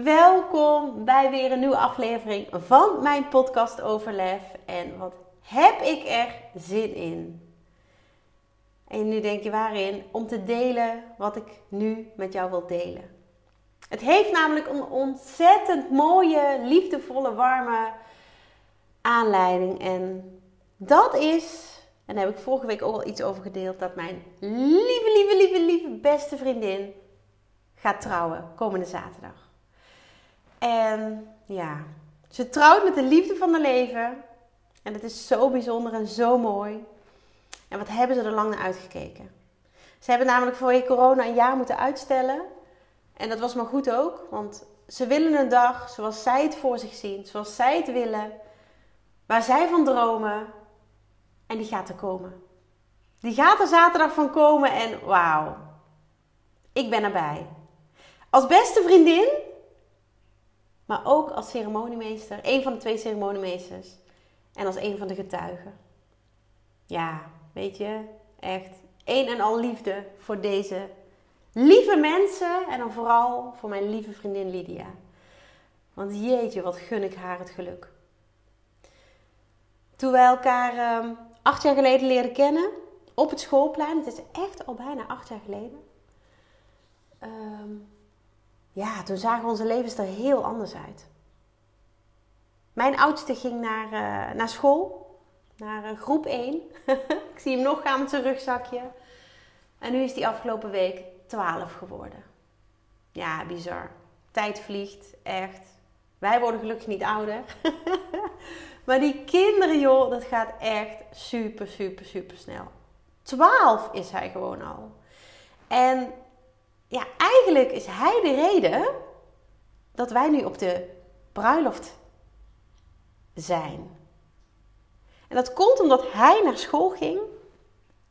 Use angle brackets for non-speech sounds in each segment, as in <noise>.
Welkom bij weer een nieuwe aflevering van mijn podcast Overlef. En wat heb ik er zin in? En nu denk je waarin? Om te delen wat ik nu met jou wil delen. Het heeft namelijk een ontzettend mooie, liefdevolle, warme aanleiding. En dat is, en daar heb ik vorige week ook al iets over gedeeld, dat mijn lieve, lieve, lieve, lieve beste vriendin gaat trouwen komende zaterdag. En ja, ze trouwt met de liefde van haar leven. En het is zo bijzonder en zo mooi. En wat hebben ze er lang naar uitgekeken? Ze hebben namelijk voor corona een jaar moeten uitstellen. En dat was maar goed ook, want ze willen een dag zoals zij het voor zich zien, zoals zij het willen, waar zij van dromen. En die gaat er komen. Die gaat er zaterdag van komen en wauw, ik ben erbij. Als beste vriendin maar ook als ceremoniemeester, een van de twee ceremoniemeesters en als een van de getuigen. Ja, weet je, echt één en al liefde voor deze lieve mensen en dan vooral voor mijn lieve vriendin Lydia. Want jeetje, wat gun ik haar het geluk. Toen wij elkaar ehm, acht jaar geleden leren kennen op het schoolplein, het is echt al bijna acht jaar geleden. Ehm, ja, toen zagen onze levens er heel anders uit. Mijn oudste ging naar, uh, naar school, naar uh, groep 1. <laughs> ik zie hem nog gaan met zijn rugzakje. En nu is hij afgelopen week 12 geworden. Ja, bizar. Tijd vliegt, echt. Wij worden gelukkig niet ouder. <laughs> maar die kinderen, joh, dat gaat echt super, super, super snel. 12 is hij gewoon al. En ja, eigenlijk is hij de reden dat wij nu op de bruiloft zijn. En dat komt omdat hij naar school ging,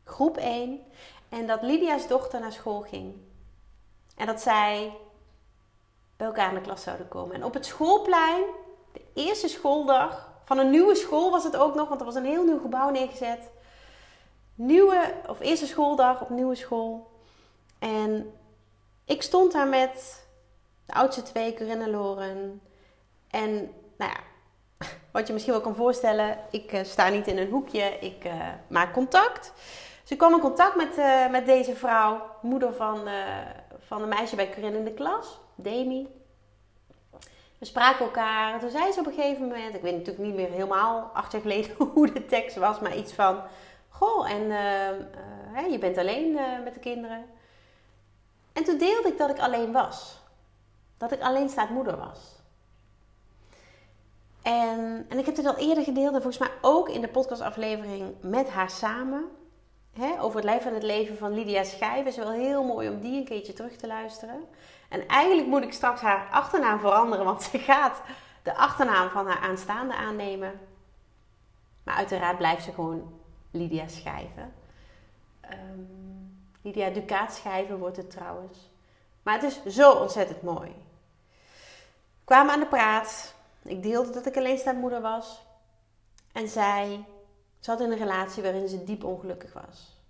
groep 1, en dat Lydia's dochter naar school ging. En dat zij bij elkaar in de klas zouden komen. En op het schoolplein, de eerste schooldag van een nieuwe school was het ook nog, want er was een heel nieuw gebouw neergezet. Nieuwe, of eerste schooldag op nieuwe school. En ik stond daar met de oudste twee, Corinne en Loren. En nou ja, wat je misschien wel kan voorstellen, ik uh, sta niet in een hoekje, ik uh, maak contact. Ik kwam in contact met, uh, met deze vrouw, moeder van, van een meisje bij Corinne in de klas, Demi. We spraken elkaar. Toen zei ze op een gegeven moment, ik weet natuurlijk niet meer helemaal acht jaar geleden <laughs> hoe de tekst was, maar iets van: Goh, en je bent alleen met de kinderen. En toen deelde ik dat ik alleen was. Dat ik alleenstaand moeder was. En, en ik heb dit al eerder gedeeld, en volgens mij ook in de podcastaflevering met haar samen. Hè, over het lijf en het leven van Lydia Schijf. is wel heel mooi om die een keertje terug te luisteren. En eigenlijk moet ik straks haar achternaam veranderen, want ze gaat de achternaam van haar aanstaande aannemen. Maar uiteraard blijft ze gewoon Lydia Schijven. Um, Lydia Ducaat schrijven wordt het trouwens. Maar het is zo ontzettend mooi. Kwamen aan de praat. Ik deelde dat ik alleenstaand moeder was. En zij zat in een relatie waarin ze diep ongelukkig was.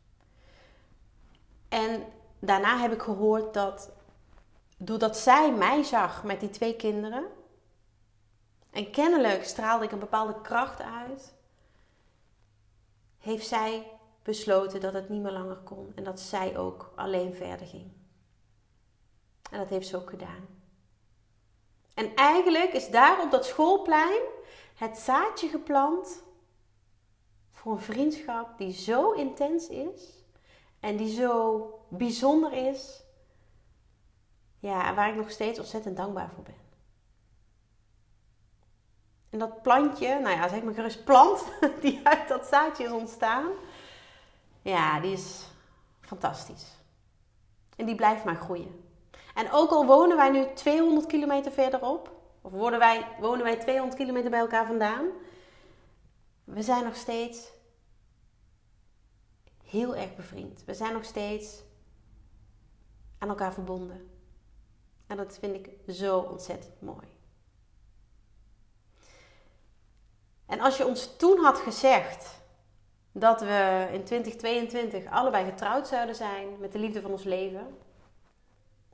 En daarna heb ik gehoord dat doordat zij mij zag met die twee kinderen. En kennelijk straalde ik een bepaalde kracht uit. Heeft zij besloten dat het niet meer langer kon en dat zij ook alleen verder ging. En dat heeft ze ook gedaan. En eigenlijk is daar op dat schoolplein het zaadje geplant voor een vriendschap die zo intens is en die zo bijzonder is. Ja, waar ik nog steeds ontzettend dankbaar voor ben. En dat plantje, nou ja, zeg maar gerust plant, <laughs> die uit dat zaadje is ontstaan, ja, die is fantastisch. En die blijft maar groeien. En ook al wonen wij nu 200 kilometer verderop, of worden wij, wonen wij 200 kilometer bij elkaar vandaan, we zijn nog steeds heel erg bevriend. We zijn nog steeds aan elkaar verbonden. En dat vind ik zo ontzettend mooi. En als je ons toen had gezegd dat we in 2022 allebei getrouwd zouden zijn met de liefde van ons leven,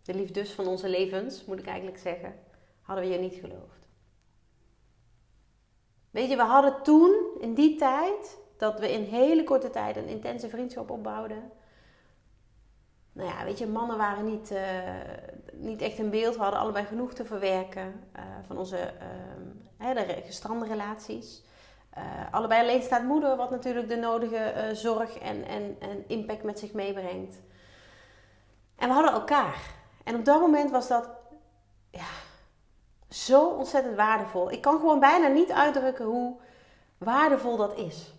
de liefdes van onze levens, moet ik eigenlijk zeggen, hadden we je niet geloofd. Weet je, we hadden toen in die tijd dat we in hele korte tijd een intense vriendschap opbouwden. Nou ja, weet je, mannen waren niet, uh, niet echt in beeld. We hadden allebei genoeg te verwerken uh, van onze uh, de gestrande relaties. Allebei alleenstaand moeder, wat natuurlijk de nodige zorg en, en, en impact met zich meebrengt. En we hadden elkaar. En op dat moment was dat ja, zo ontzettend waardevol. Ik kan gewoon bijna niet uitdrukken hoe waardevol dat is.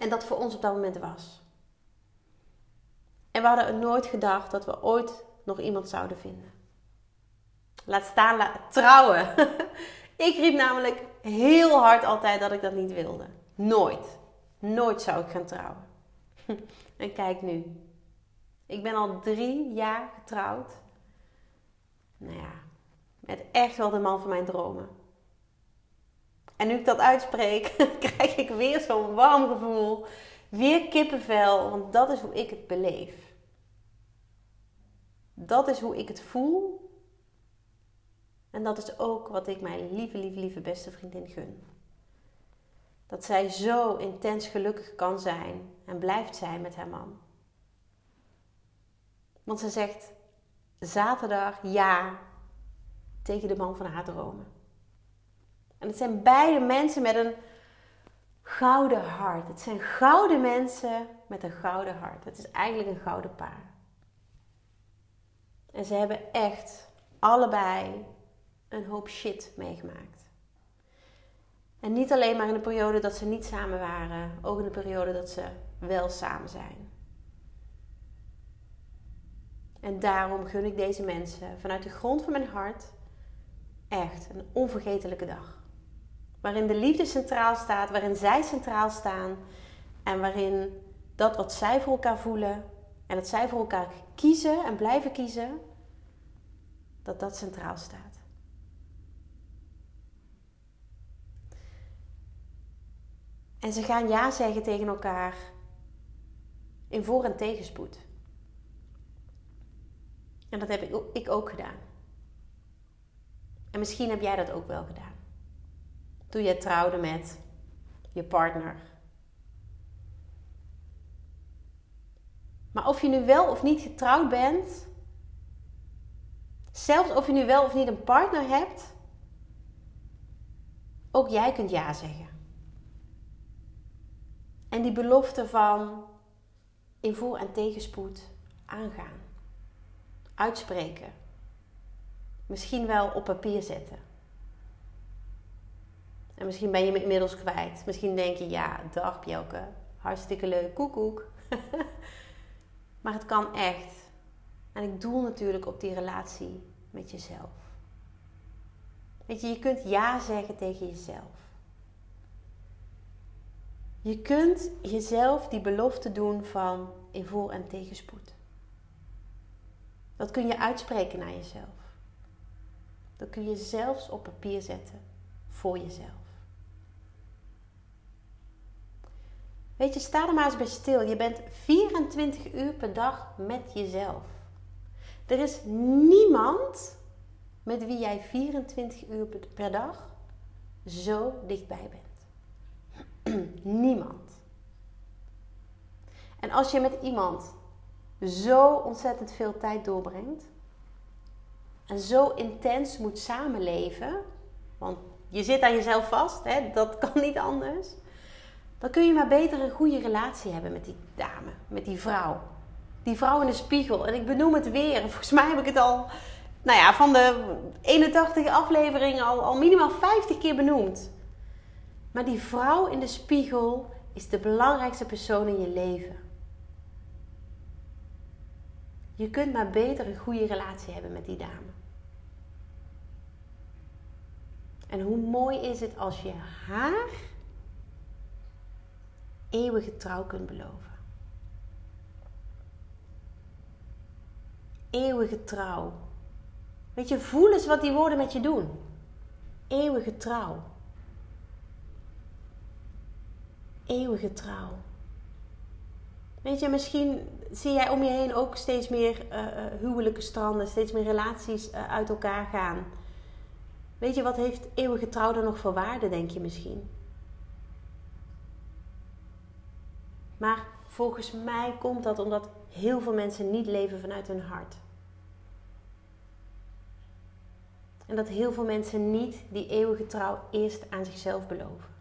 En dat voor ons op dat moment was. En we hadden nooit gedacht dat we ooit nog iemand zouden vinden. Laat staan, trouwen. <laughs> ik riep namelijk heel hard altijd dat ik dat niet wilde. Nooit. Nooit zou ik gaan trouwen. <laughs> en kijk nu. Ik ben al drie jaar getrouwd. Nou ja, met echt wel de man van mijn dromen. En nu ik dat uitspreek, <laughs> krijg ik weer zo'n warm gevoel. Weer kippenvel, want dat is hoe ik het beleef. Dat is hoe ik het voel. En dat is ook wat ik mijn lieve, lieve, lieve beste vriendin gun. Dat zij zo intens gelukkig kan zijn en blijft zijn met haar man. Want ze zegt zaterdag ja tegen de man van haar dromen. En het zijn beide mensen met een gouden hart. Het zijn gouden mensen met een gouden hart. Het is eigenlijk een gouden paar. En ze hebben echt allebei een hoop shit meegemaakt. En niet alleen maar in de periode dat ze niet samen waren, ook in de periode dat ze wel samen zijn. En daarom gun ik deze mensen vanuit de grond van mijn hart echt een onvergetelijke dag. Waarin de liefde centraal staat, waarin zij centraal staan en waarin dat wat zij voor elkaar voelen en dat zij voor elkaar kiezen en blijven kiezen, dat dat centraal staat. En ze gaan ja zeggen tegen elkaar in voor- en tegenspoed. En dat heb ik ook gedaan. En misschien heb jij dat ook wel gedaan. Toen je trouwde met je partner. Maar of je nu wel of niet getrouwd bent, zelfs of je nu wel of niet een partner hebt, ook jij kunt ja zeggen. En die belofte van in voor- en tegenspoed aangaan. Uitspreken. Misschien wel op papier zetten. En misschien ben je me inmiddels kwijt. Misschien denk je, ja, dag Bjelke, hartstikke leuk, koekoek. <laughs> maar het kan echt. En ik doel natuurlijk op die relatie met jezelf. Weet je, je kunt ja zeggen tegen jezelf. Je kunt jezelf die belofte doen van in voor- en tegenspoed. Dat kun je uitspreken naar jezelf. Dat kun je zelfs op papier zetten voor jezelf. Weet je, sta er maar eens bij stil. Je bent 24 uur per dag met jezelf. Er is niemand met wie jij 24 uur per dag zo dichtbij bent. <clears throat> niemand. En als je met iemand zo ontzettend veel tijd doorbrengt en zo intens moet samenleven, want je zit aan jezelf vast, hè, dat <laughs> kan niet anders dan kun je maar beter een goede relatie hebben met die dame, met die vrouw. Die vrouw in de spiegel. En ik benoem het weer. Volgens mij heb ik het al, nou ja, van de 81 afleveringen al, al minimaal 50 keer benoemd. Maar die vrouw in de spiegel is de belangrijkste persoon in je leven. Je kunt maar beter een goede relatie hebben met die dame. En hoe mooi is het als je haar eeuwige trouw kunt beloven. Eeuwige trouw. Weet je, voel eens wat die woorden met je doen. Eeuwige trouw. Eeuwige trouw. Weet je, misschien zie jij om je heen ook steeds meer uh, huwelijke stranden, steeds meer relaties uh, uit elkaar gaan. Weet je, wat heeft eeuwige trouw dan nog voor waarde, denk je misschien? Maar volgens mij komt dat omdat heel veel mensen niet leven vanuit hun hart. En dat heel veel mensen niet die eeuwige trouw eerst aan zichzelf beloven.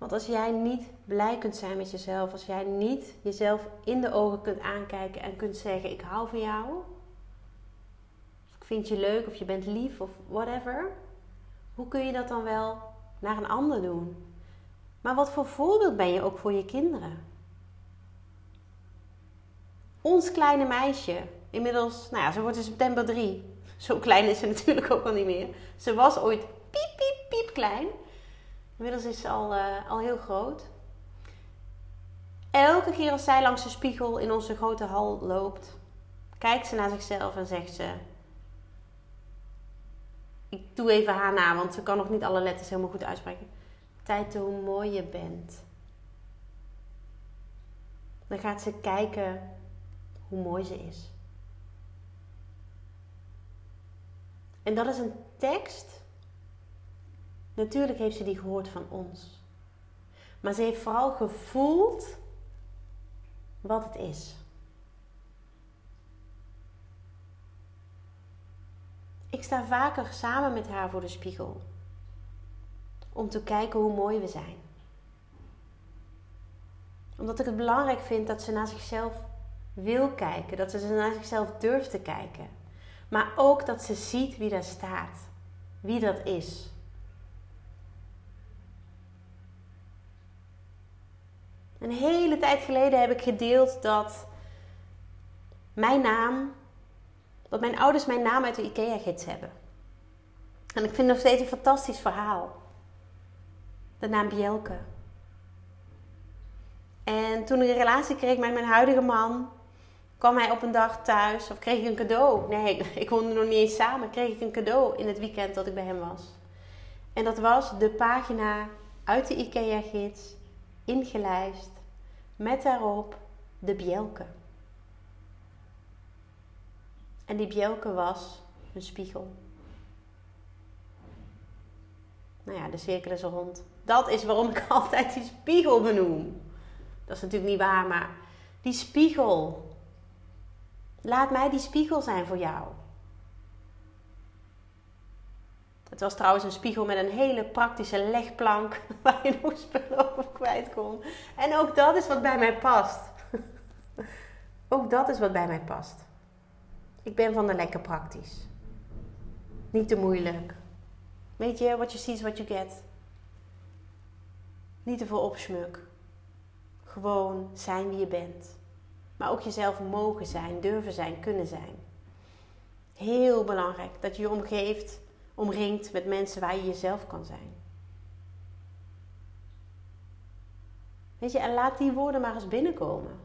Want als jij niet blij kunt zijn met jezelf, als jij niet jezelf in de ogen kunt aankijken en kunt zeggen: Ik hou van jou, ik vind je leuk of je bent lief of whatever, hoe kun je dat dan wel naar een ander doen? Maar wat voor voorbeeld ben je ook voor je kinderen? Ons kleine meisje, inmiddels, nou ja, ze wordt in september drie. Zo klein is ze <laughs> natuurlijk ook al niet meer. Ze was ooit piep, piep, piep klein. Inmiddels is ze al, uh, al heel groot. Elke keer als zij langs de spiegel in onze grote hal loopt, kijkt ze naar zichzelf en zegt ze: Ik doe even haar na, want ze kan nog niet alle letters helemaal goed uitspreken. Tijd hoe mooi je bent. Dan gaat ze kijken hoe mooi ze is. En dat is een tekst Natuurlijk heeft ze die gehoord van ons. Maar ze heeft vooral gevoeld wat het is. Ik sta vaker samen met haar voor de spiegel. Om te kijken hoe mooi we zijn. Omdat ik het belangrijk vind dat ze naar zichzelf wil kijken. Dat ze naar zichzelf durft te kijken. Maar ook dat ze ziet wie daar staat. Wie dat is. Een hele tijd geleden heb ik gedeeld dat mijn naam, dat mijn ouders mijn naam uit de IKEA-gids hebben. En ik vind het nog steeds een fantastisch verhaal. De naam Bjelke. En toen ik een relatie kreeg met mijn huidige man, kwam hij op een dag thuis of kreeg ik een cadeau. Nee, <laughs> ik woonde nog niet eens samen. Kreeg ik een cadeau in het weekend dat ik bij hem was. En dat was de pagina uit de IKEA-gids ingelijst met daarop de bjelke. En die bjelke was een spiegel. Nou ja, de cirkel is rond. Dat is waarom ik <laughs> altijd die spiegel benoem. Dat is natuurlijk niet waar, maar die spiegel. Laat mij die spiegel zijn voor jou. Het was trouwens een spiegel met een hele praktische legplank <laughs> waar je nog spullen over kwijt kon. En ook dat is wat bij mij past. <laughs> Ook dat is wat bij mij past. Ik ben van de lekker praktisch. Niet te moeilijk. Weet je, what you see is what you get. Niet te veel opsmuk. Gewoon zijn wie je bent. Maar ook jezelf mogen zijn, durven zijn, kunnen zijn. Heel belangrijk dat je je omgeeft omringd met mensen waar je jezelf kan zijn. Weet je, en laat die woorden maar eens binnenkomen.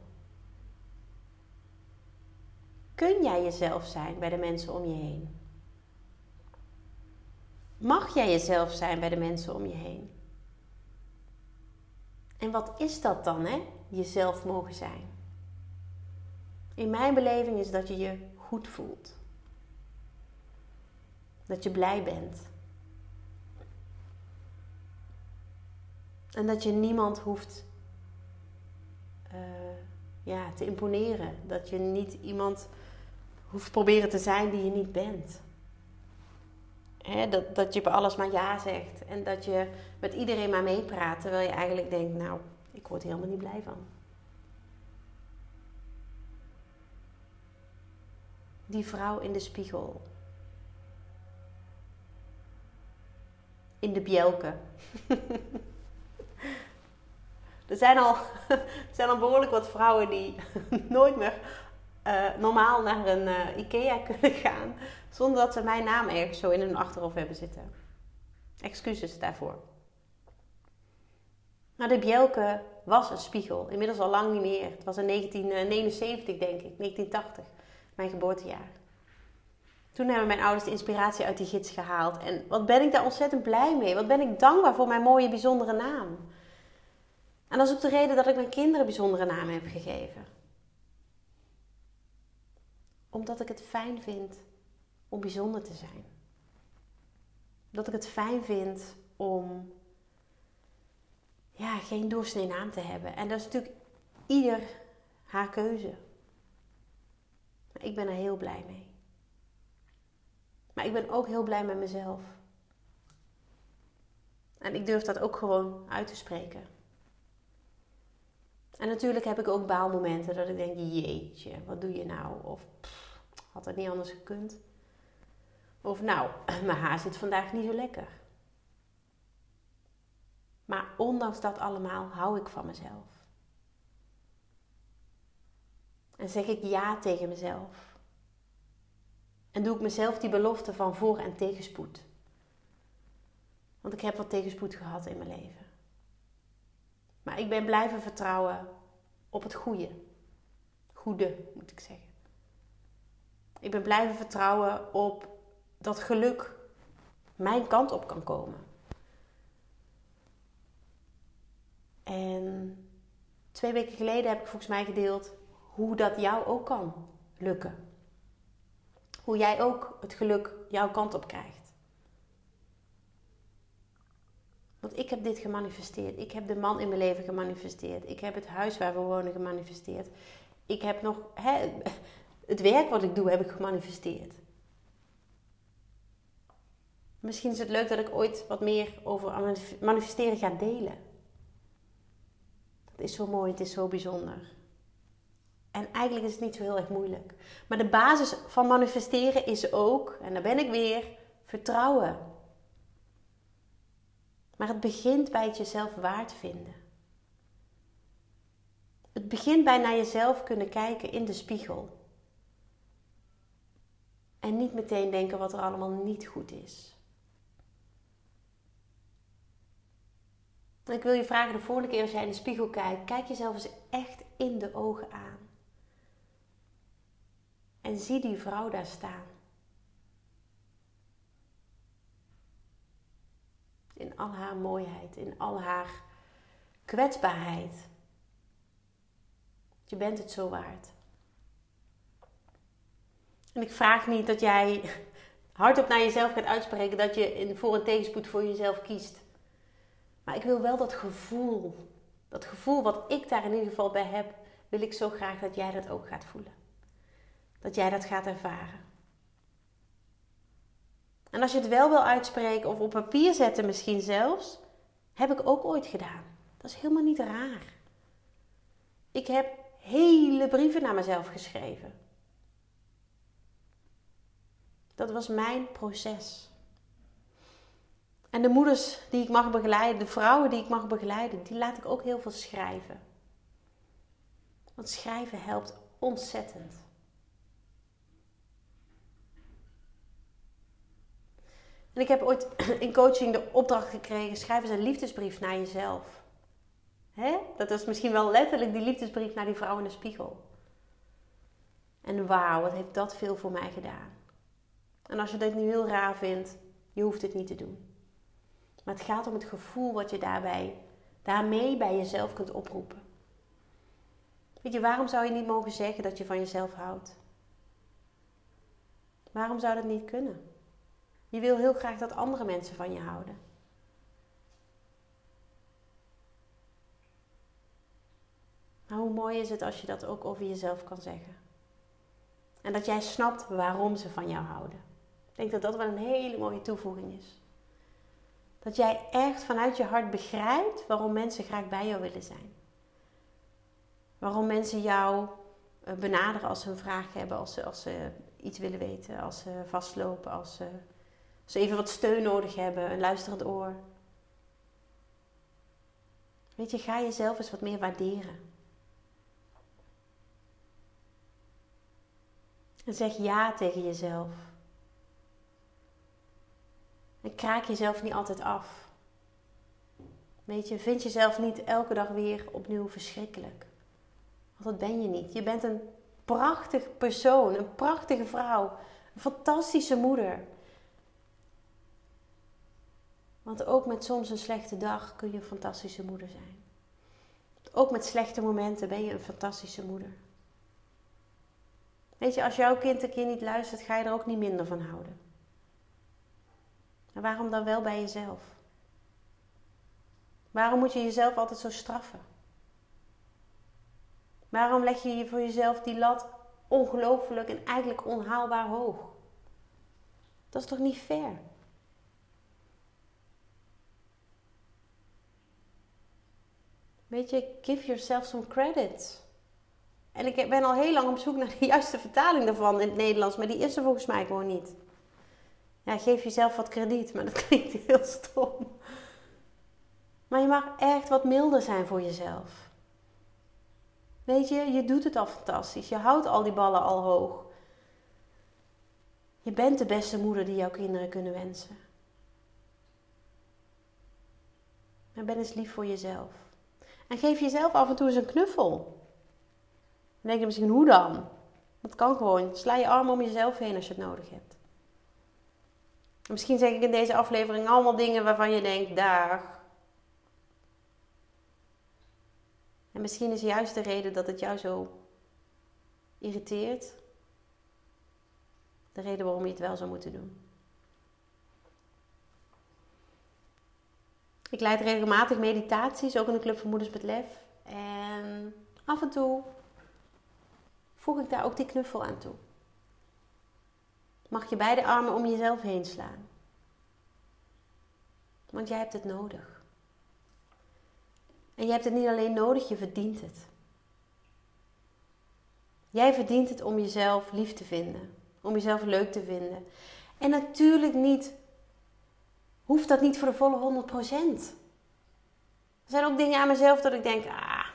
Kun jij jezelf zijn bij de mensen om je heen? Mag jij jezelf zijn bij de mensen om je heen? En wat is dat dan, hè? Jezelf mogen zijn. In mijn beleving is dat je je goed voelt. Dat je blij bent. En dat je niemand hoeft uh, ja, te imponeren. Dat je niet iemand hoeft proberen te zijn die je niet bent. Hè, dat, dat je bij alles maar ja zegt. En dat je met iedereen maar meepraat. Terwijl je eigenlijk denkt, nou, ik word helemaal niet blij van. Die vrouw in de spiegel. In de bjelke. er, zijn al, <laughs> zijn al behoorlijk wat vrouwen die <laughs> nooit meer eh, normaal naar een uh, IKEA <laughs> kunnen gaan zonder dat ze mijn naam ergens zo in hun achterhoofd hebben zitten. Excuses daarvoor. Maar de Bjelke was een spiegel. Inmiddels al lang niet meer. Het was in 1979, denk ik, 1980, mijn geboortejaar. Toen hebben mijn ouders de inspiratie uit die gids gehaald. En wat ben ik daar ontzettend blij mee. Wat ben ik dankbaar voor mijn mooie, bijzondere naam. En dat is ook de reden dat ik mijn kinderen bijzondere namen heb gegeven. Omdat ik het fijn vind om bijzonder te zijn. Omdat ik het fijn vind om ja, geen doorsnee naam te hebben. En dat is natuurlijk ieder haar keuze. Maar ik ben er heel blij mee. Maar ik ben ook heel blij met mezelf. En ik durf dat ook gewoon uit te spreken. En natuurlijk heb ik ook baalmomenten dat ik denk, jeetje, wat doe je nou? Of had het niet anders gekund? Of nou, <clears throat> mijn haar zit vandaag niet zo lekker. Maar ondanks dat allemaal hou ik van mezelf. En zeg ik ja tegen mezelf. En doe ik mezelf die belofte van voor- en tegenspoed. Want ik heb wat tegenspoed gehad in mijn leven. Maar ik ben blijven vertrouwen op het goede. Goede, moet ik zeggen. Ik ben blijven vertrouwen op dat geluk mijn kant op kan komen. En twee weken geleden heb ik volgens mij gedeeld hoe dat jou ook kan lukken. Hoe jij ook het geluk jouw kant op krijgt. Want ik heb dit gemanifesteerd. Ik heb de man in mijn leven gemanifesteerd. Ik heb het huis waar we wonen gemanifesteerd. Ik heb nog hè, het werk wat ik doe, heb ik gemanifesteerd. Misschien is het leuk dat ik ooit wat meer over manifesteren ga delen. Dat is zo mooi, het is zo bijzonder. En eigenlijk is het niet zo heel erg moeilijk. Maar de basis van manifesteren is ook, en daar ben ik weer, vertrouwen. Maar het begint bij het jezelf waard vinden. Het begint bij naar jezelf kunnen kijken in de spiegel. En niet meteen denken wat er allemaal niet goed is. Ik wil je vragen de volgende keer als jij in de spiegel kijkt, kijk jezelf eens echt in de ogen aan. En zie die vrouw daar staan. In al haar mooiheid, in al haar kwetsbaarheid. Je bent het zo waard. En ik vraag niet dat jij hardop naar jezelf gaat uitspreken dat je in voor- en tegenspoed voor jezelf kiest. Maar ik wil wel dat gevoel, dat gevoel wat ik daar in ieder geval bij heb, wil ik zo graag dat jij dat ook gaat voelen. Dat jij dat gaat ervaren. En als je het wel wil uitspreken of op papier zetten misschien zelfs, heb ik ook ooit gedaan. Dat is helemaal niet raar. Ik heb hele brieven naar mezelf geschreven. Dat was mijn proces. En de moeders die ik mag begeleiden, de vrouwen die ik mag begeleiden, die laat ik ook heel veel schrijven. Want schrijven helpt ontzettend. En ik heb ooit <clears throat> in coaching de opdracht gekregen: schrijf eens een liefdesbrief naar jezelf. Hè? Dat is misschien wel letterlijk die liefdesbrief naar die vrouw in de spiegel. En wauw, wat heeft dat veel voor mij gedaan. En als je dit nu heel raar vindt, je hoeft het niet te doen. Maar het gaat om het gevoel wat je daarbij, daarmee bij jezelf kunt oproepen. Weet je, waarom zou je niet mogen zeggen dat je van jezelf houdt? Waarom zou dat niet kunnen? Je wil heel graag dat andere mensen van je houden. Maar hoe mooi is het als je dat ook over jezelf kan zeggen? En dat jij snapt waarom ze van jou houden. Ik denk dat dat wel een hele mooie toevoeging is. Dat jij echt vanuit je hart begrijpt waarom mensen graag bij jou willen zijn. Waarom mensen jou eh, benaderen als ze een vraag hebben, als ze, als ze iets willen weten, als ze vastlopen, als ze, ze even wat steun nodig hebben, een luisterend oor. Weet je, ga jezelf eens wat meer waarderen. En zeg ja tegen jezelf. En kraak jezelf niet altijd af. Weet je, vind jezelf niet elke dag weer opnieuw verschrikkelijk. Want dat ben je niet. Je bent een prachtig persoon, een prachtige vrouw, een fantastische moeder. Want ook met soms een slechte dag kun je een fantastische moeder zijn. Ook met slechte momenten ben je een fantastische moeder. Weet je, als jouw kind een keer niet luistert, ga je er ook niet minder van houden. En waarom dan wel bij jezelf? Waarom moet je jezelf altijd zo straffen? Waarom leg je voor jezelf die lat ongelooflijk en eigenlijk onhaalbaar hoog? Dat is toch niet fair? Weet je, give yourself some credit. En ik ben al heel lang op zoek <laughs> naar de juiste vertaling daarvan in het Nederlands, maar die is er volgens mij gewoon niet. Ja, geef jezelf wat krediet, maar dat <laughs> klinkt heel stom. Maar je mag echt wat milder zijn voor jezelf. Weet je, je doet het al fantastisch. Je houdt al die ballen al hoog. Je bent de beste moeder die jouw kinderen kunnen wensen. Maar ben eens lief voor jezelf. En geef jezelf af en toe eens een knuffel. Dan denk je misschien, hoe dan? Dat kan gewoon. Sla je arm om jezelf heen als je het nodig hebt. misschien zeg ik in deze aflevering allemaal dingen waarvan je denkt, daar. En misschien is juist de reden dat het jou zo irriteert, de reden waarom je het wel zou moeten doen. Ik leid regelmatig meditaties, ook in de Club van Moeders met Lef. En af en toe voeg ik daar ook die knuffel aan toe. Mag je beide armen om jezelf heen slaan. Want jij hebt het nodig. En je hebt het niet alleen nodig, je verdient het. Jij verdient het om jezelf lief te vinden, om jezelf leuk te vinden. En natuurlijk niet hoeft dat niet voor de volle 100%. Er zijn ook dingen aan mezelf dat ik denk, ah,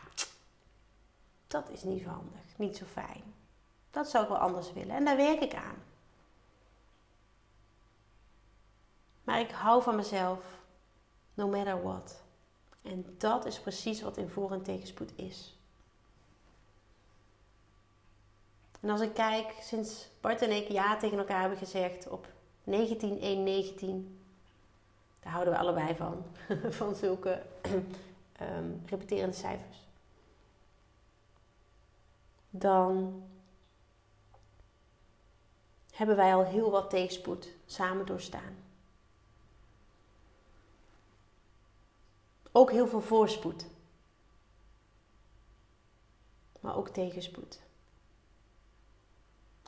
dat is niet zo handig, niet zo fijn. Dat zou ik wel anders willen en daar werk ik aan. Maar ik hou van mezelf, no matter what. En dat is precies wat in voor- en tegenspoed is. En als ik kijk, sinds Bart en ik ja tegen elkaar hebben gezegd op 19 daar houden we allebei van. <laughs> van zulke um, <clears throat> repeterende cijfers. Dan hebben wij al heel wat tegenspoed samen doorstaan. Ook heel veel voorspoed. Maar ook tegenspoed.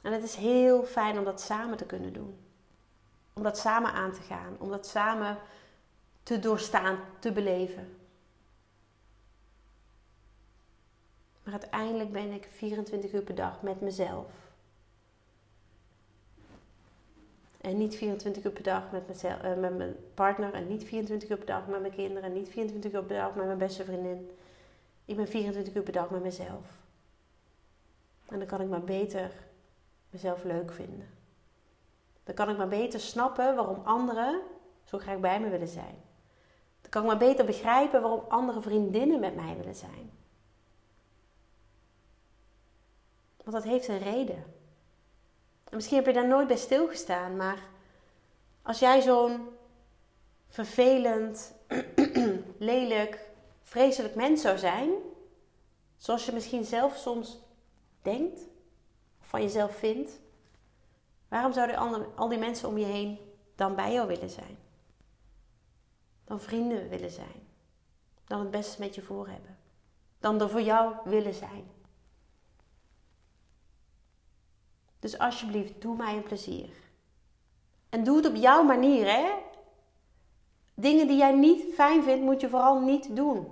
En het is heel fijn om dat samen te kunnen doen. Om dat samen aan te gaan. Om dat samen te doorstaan, te beleven. Maar uiteindelijk ben ik 24 uur per dag met mezelf. En niet 24 uur per dag met, mezelf, uh, met mijn partner. En niet 24 uur per dag met mijn kinderen. En niet 24 uur per dag met mijn beste vriendin. Ik ben 24 uur per dag met mezelf. En dan kan ik maar beter mezelf leuk vinden. Dan kan ik maar beter snappen waarom anderen zo graag bij me willen zijn. Dan kan ik maar beter begrijpen waarom andere vriendinnen met mij willen zijn. Want dat heeft een reden. En misschien heb je daar nooit bij stilgestaan, maar als jij zo'n vervelend, <clears throat> lelijk, vreselijk mens zou zijn, zoals je misschien zelf soms denkt of van jezelf vindt, Waarom zouden al die mensen om je heen dan bij jou willen zijn? Dan vrienden willen zijn. Dan het beste met je voor hebben. Dan er voor jou willen zijn. Dus alsjeblieft, doe mij een plezier. En doe het op jouw manier, hè? Dingen die jij niet fijn vindt, moet je vooral niet doen.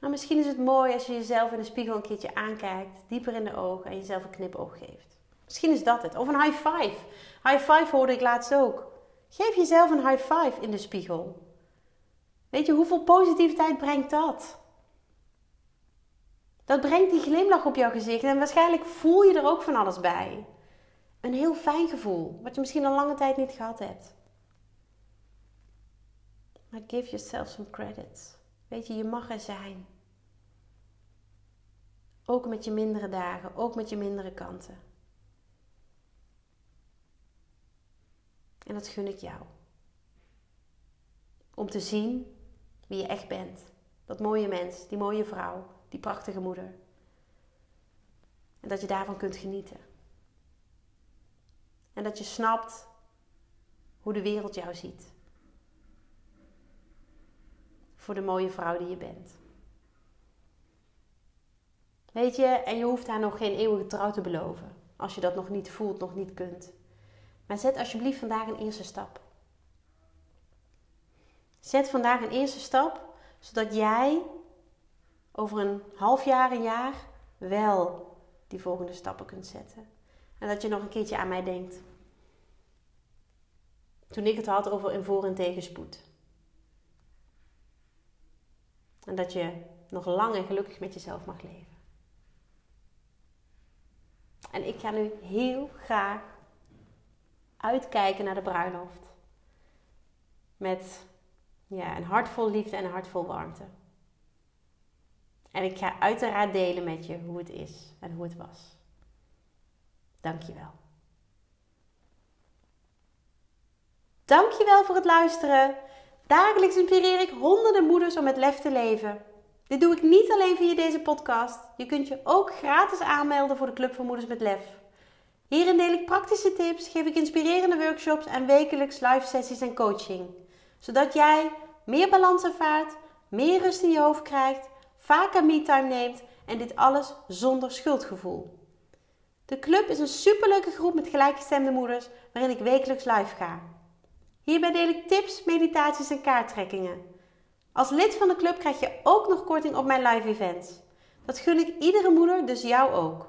Nou, misschien is het mooi als je jezelf in de spiegel een keertje aankijkt, dieper in de ogen en jezelf een knipoog geeft. Misschien is dat het. Of een high five. High five hoorde ik laatst ook. Geef jezelf een high five in de spiegel. Weet je, hoeveel positiviteit brengt dat? Dat brengt die glimlach op jouw gezicht en waarschijnlijk voel je er ook van alles bij. Een heel fijn gevoel, wat je misschien al lange tijd niet gehad hebt. Maar give yourself some credit. Weet je, je mag er zijn. Ook met je mindere dagen, ook met je mindere kanten. En dat gun ik jou. Om te zien wie je echt bent. Dat mooie mens, die mooie vrouw, die prachtige moeder. En dat je daarvan kunt genieten. En dat je snapt hoe de wereld jou ziet. Voor de mooie vrouw die je bent. Weet je, en je hoeft haar nog geen eeuwige trouw te beloven. Als je dat nog niet voelt, nog niet kunt. Maar zet alsjeblieft vandaag een eerste stap. Zet vandaag een eerste stap, zodat jij over een half jaar, een jaar, wel die volgende stappen kunt zetten. En dat je nog een keertje aan mij denkt. Toen ik het had over een voor- en tegenspoed. En dat je nog lang en gelukkig met jezelf mag leven. En ik ga nu heel graag uitkijken naar de bruiloft. Met ja, een hart vol liefde en een hart vol warmte. En ik ga uiteraard delen met je hoe het is en hoe het was. Dankjewel. Dankjewel voor het luisteren. Dagelijks inspireer ik honderden moeders om met lef te leven. Dit doe ik niet alleen via deze podcast. Je kunt je ook gratis aanmelden voor de Club van Moeders met Lef. Hierin deel ik praktische tips, geef ik inspirerende workshops en wekelijks live sessies en coaching. Zodat jij meer balans ervaart, meer rust in je hoofd krijgt, vaker me-time neemt en dit alles zonder schuldgevoel. De club is een superleuke groep met gelijkgestemde moeders waarin ik wekelijks live ga. Hierbij deel ik tips, meditaties en kaarttrekkingen. Als lid van de club krijg je ook nog korting op mijn live events. Dat gun ik iedere moeder, dus jou ook.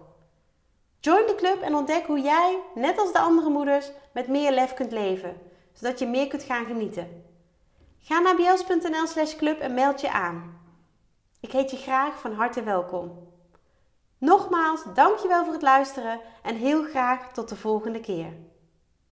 Join de club en ontdek hoe jij, net als de andere moeders, met meer lef kunt leven, zodat je meer kunt gaan genieten. Ga naar bjels.nl slash club en meld je aan. Ik heet je graag van harte welkom. Nogmaals, dankjewel voor het luisteren en heel graag tot de volgende keer.